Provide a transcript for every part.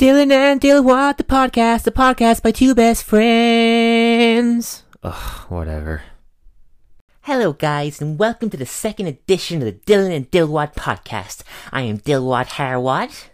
Dylan and Dilwat, the podcast, the podcast by two best friends. Ugh, whatever. Hello, guys, and welcome to the second edition of the Dylan and Dilwat podcast. I am Dilwat Harwat.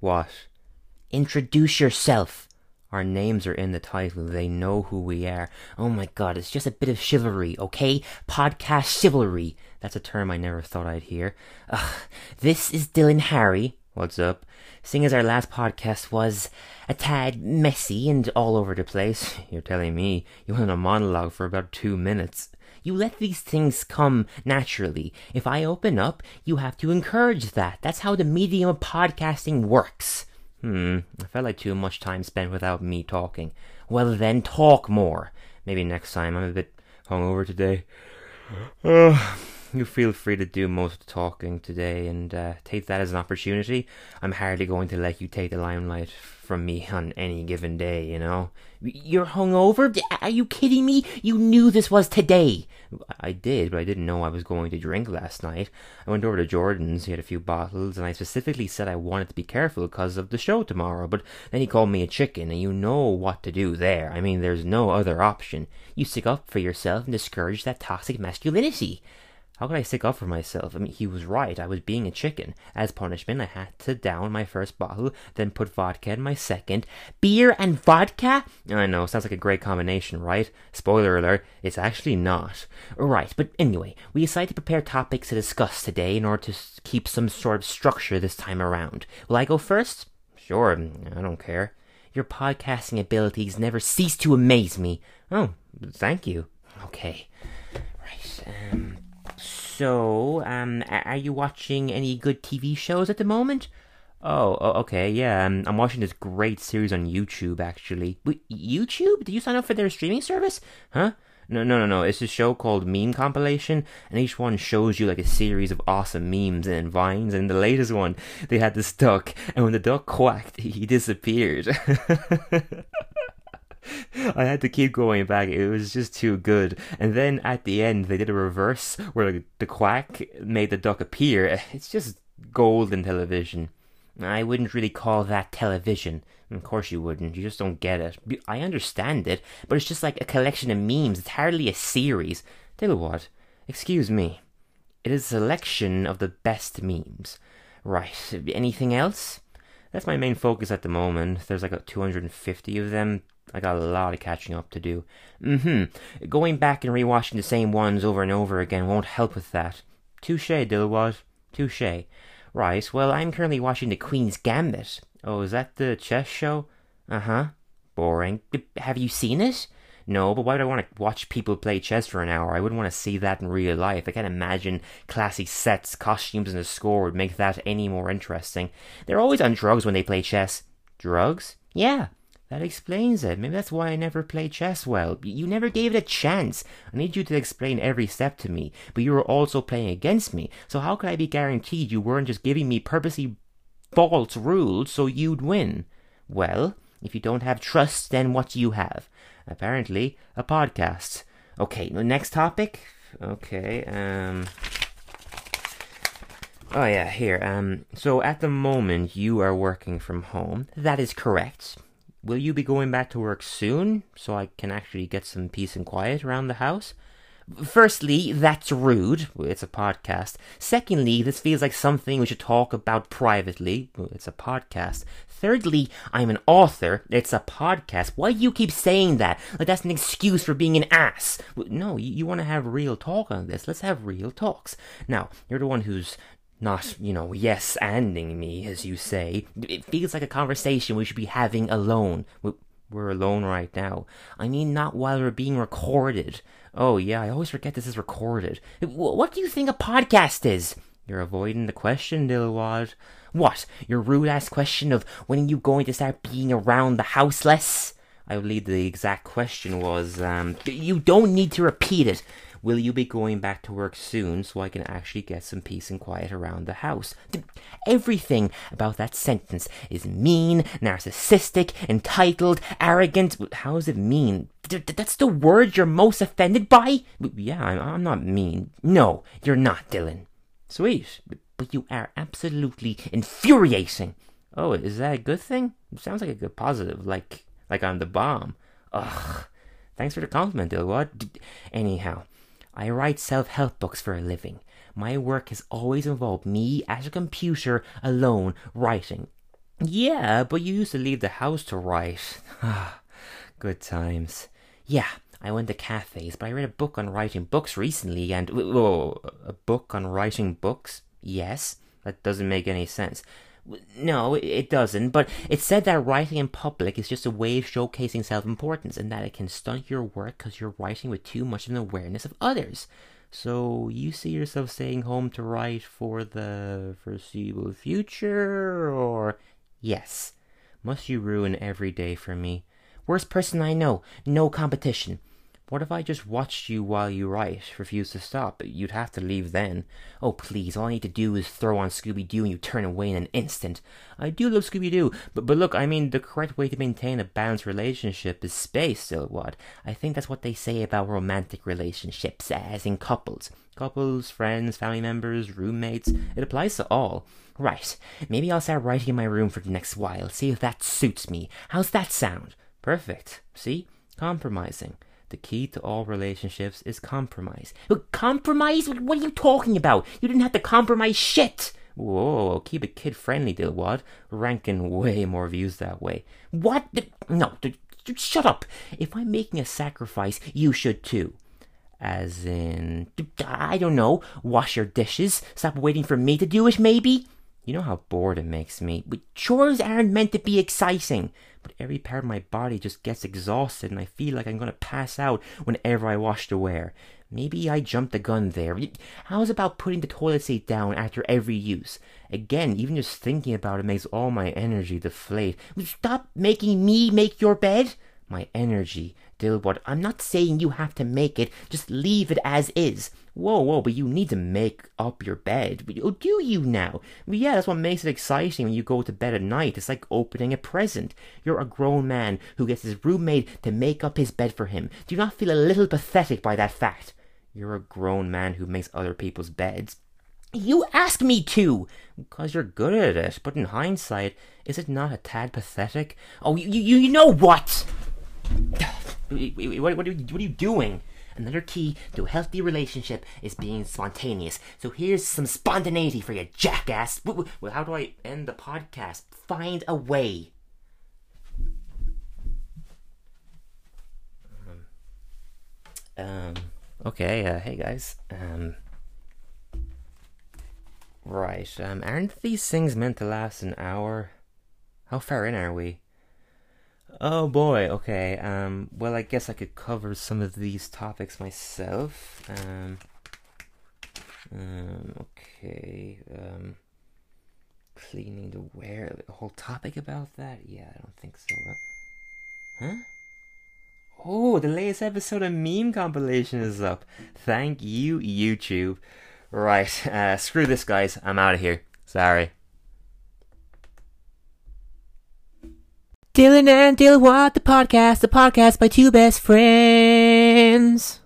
what? Introduce yourself. Our names are in the title. They know who we are. Oh my god, it's just a bit of chivalry, okay? Podcast chivalry. That's a term I never thought I'd hear. Ugh. This is Dylan Harry. What's up? Seeing as our last podcast was a tad messy and all over the place, you're telling me you went on a monologue for about two minutes. You let these things come naturally. If I open up, you have to encourage that. That's how the medium of podcasting works. Hmm, I felt like too much time spent without me talking. Well then, talk more. Maybe next time. I'm a bit hungover today. Uh, you feel free to do most of the talking today and uh, take that as an opportunity. I'm hardly going to let you take the limelight from me on any given day, you know? You're hungover? Are you kidding me? You knew this was today. I did, but I didn't know I was going to drink last night. I went over to Jordan's, he had a few bottles, and I specifically said I wanted to be careful because of the show tomorrow, but then he called me a chicken, and you know what to do there. I mean, there's no other option. You stick up for yourself and discourage that toxic masculinity. How could I stick up for myself? I mean, he was right. I was being a chicken. As punishment, I had to down my first bottle, then put vodka in my second. Beer and vodka? I know, sounds like a great combination, right? Spoiler alert, it's actually not. Right, but anyway, we decided to prepare topics to discuss today in order to keep some sort of structure this time around. Will I go first? Sure, I don't care. Your podcasting abilities never cease to amaze me. Oh, thank you. Okay. Right, um... So, um, are you watching any good TV shows at the moment? Oh, okay, yeah. Um, I'm watching this great series on YouTube, actually. Wait, YouTube? Did you sign up for their streaming service? Huh? No, no, no, no. It's a show called Meme Compilation, and each one shows you like a series of awesome memes and vines. And the latest one, they had this duck, and when the duck quacked, he disappeared. I had to keep going back. It was just too good. And then at the end, they did a reverse where the quack made the duck appear. It's just golden television. I wouldn't really call that television. Of course you wouldn't. You just don't get it. I understand it, but it's just like a collection of memes. It's hardly a series. Tell you what. Excuse me. It is a selection of the best memes. Right. Anything else? That's my main focus at the moment. There's like 250 of them. I got a lot of catching up to do. Mm-hmm. Going back and rewatching the same ones over and over again won't help with that. Touche, Dilwad. Touche. Right, well, I'm currently watching The Queen's Gambit. Oh, is that the chess show? Uh-huh. Boring. Have you seen it? No, but why would I want to watch people play chess for an hour? I wouldn't want to see that in real life. I can't imagine classy sets, costumes, and a score would make that any more interesting. They're always on drugs when they play chess. Drugs? Yeah. That explains it. Maybe that's why I never played chess well. You never gave it a chance. I need you to explain every step to me, but you were also playing against me. So how could I be guaranteed you weren't just giving me purposely false rules so you'd win? Well, if you don't have trust, then what do you have? Apparently, a podcast. Okay, next topic. Okay, um. Oh yeah, here. Um, so at the moment you are working from home. That is correct. Will you be going back to work soon so I can actually get some peace and quiet around the house? Firstly, that's rude. It's a podcast. Secondly, this feels like something we should talk about privately. It's a podcast. Thirdly, I'm an author. It's a podcast. Why do you keep saying that? Like that's an excuse for being an ass. No, you, you want to have real talk on this. Let's have real talks. Now, you're the one who's not, you know, yes anding me, as you say. It feels like a conversation we should be having alone. We're alone right now. I mean, not while we're being recorded. Oh, yeah, I always forget this is recorded. What do you think a podcast is? You're avoiding the question, Dilwad. What? Your rude ass question of when are you going to start being around the house less? I believe the exact question was, um, you don't need to repeat it. Will you be going back to work soon so I can actually get some peace and quiet around the house? Everything about that sentence is mean, narcissistic, entitled, arrogant. How does it mean? That's the word you're most offended by? Yeah, I'm not mean. No, you're not, Dylan. Sweet. but you are absolutely infuriating. Oh, is that a good thing? It sounds like a good positive, like like I'm the bomb. Ugh. Thanks for the compliment, Dilwad. Anyhow, I write self-help books for a living. My work has always involved me at a computer alone writing. Yeah, but you used to leave the house to write. Ah, good times. Yeah, I went to cafes, but I read a book on writing books recently, and whoa, a book on writing books. Yes, that doesn't make any sense. No, it doesn't, but it said that writing in public is just a way of showcasing self importance and that it can stunt your work because you're writing with too much of an awareness of others. So, you see yourself staying home to write for the foreseeable future, or. Yes. Must you ruin every day for me? Worst person I know, no competition. What if I just watched you while you write, refused to stop? You'd have to leave then. Oh, please, all I need to do is throw on Scooby Doo and you turn away in an instant. I do love Scooby Doo, but, but look, I mean, the correct way to maintain a balanced relationship is space, still what? I think that's what they say about romantic relationships, as in couples. Couples, friends, family members, roommates, it applies to all. Right, maybe I'll start writing in my room for the next while, see if that suits me. How's that sound? Perfect. See? Compromising. The key to all relationships is compromise. Compromise? What are you talking about? You didn't have to compromise shit! Whoa, keep it kid friendly, Dilwad. Ranking way more views that way. What? No, shut up. If I'm making a sacrifice, you should too. As in, I don't know, wash your dishes, stop waiting for me to do it, maybe? You know how bored it makes me. But chores aren't meant to be exciting. But every part of my body just gets exhausted and I feel like I'm going to pass out whenever I wash the wear. Maybe I jumped the gun there. How's about putting the toilet seat down after every use? Again, even just thinking about it makes all my energy deflate. Stop making me make your bed! My energy, Dilbert. I'm not saying you have to make it, just leave it as is. Whoa, whoa, but you need to make up your bed. Do you now? Yeah, that's what makes it exciting when you go to bed at night. It's like opening a present. You're a grown man who gets his roommate to make up his bed for him. Do you not feel a little pathetic by that fact? You're a grown man who makes other people's beds. You ask me to! Because you're good at it, but in hindsight, is it not a tad pathetic? Oh, you, you, you know what? What, what, are, you, what are you doing? Another key to a healthy relationship is being spontaneous. So here's some spontaneity for you, jackass. Well, how do I end the podcast? Find a way. Um, um okay, uh, hey guys. Um, right, um, aren't these things meant to last an hour? How far in are we? Oh boy, okay. Um, well, I guess I could cover some of these topics myself. Um, um, okay. Um, cleaning the wear. A whole topic about that? Yeah, I don't think so. Huh? Oh, the latest episode of Meme Compilation is up. Thank you, YouTube. Right, uh, screw this, guys. I'm out of here. Sorry. Dylan and Dilwad, the podcast, the podcast by two best friends.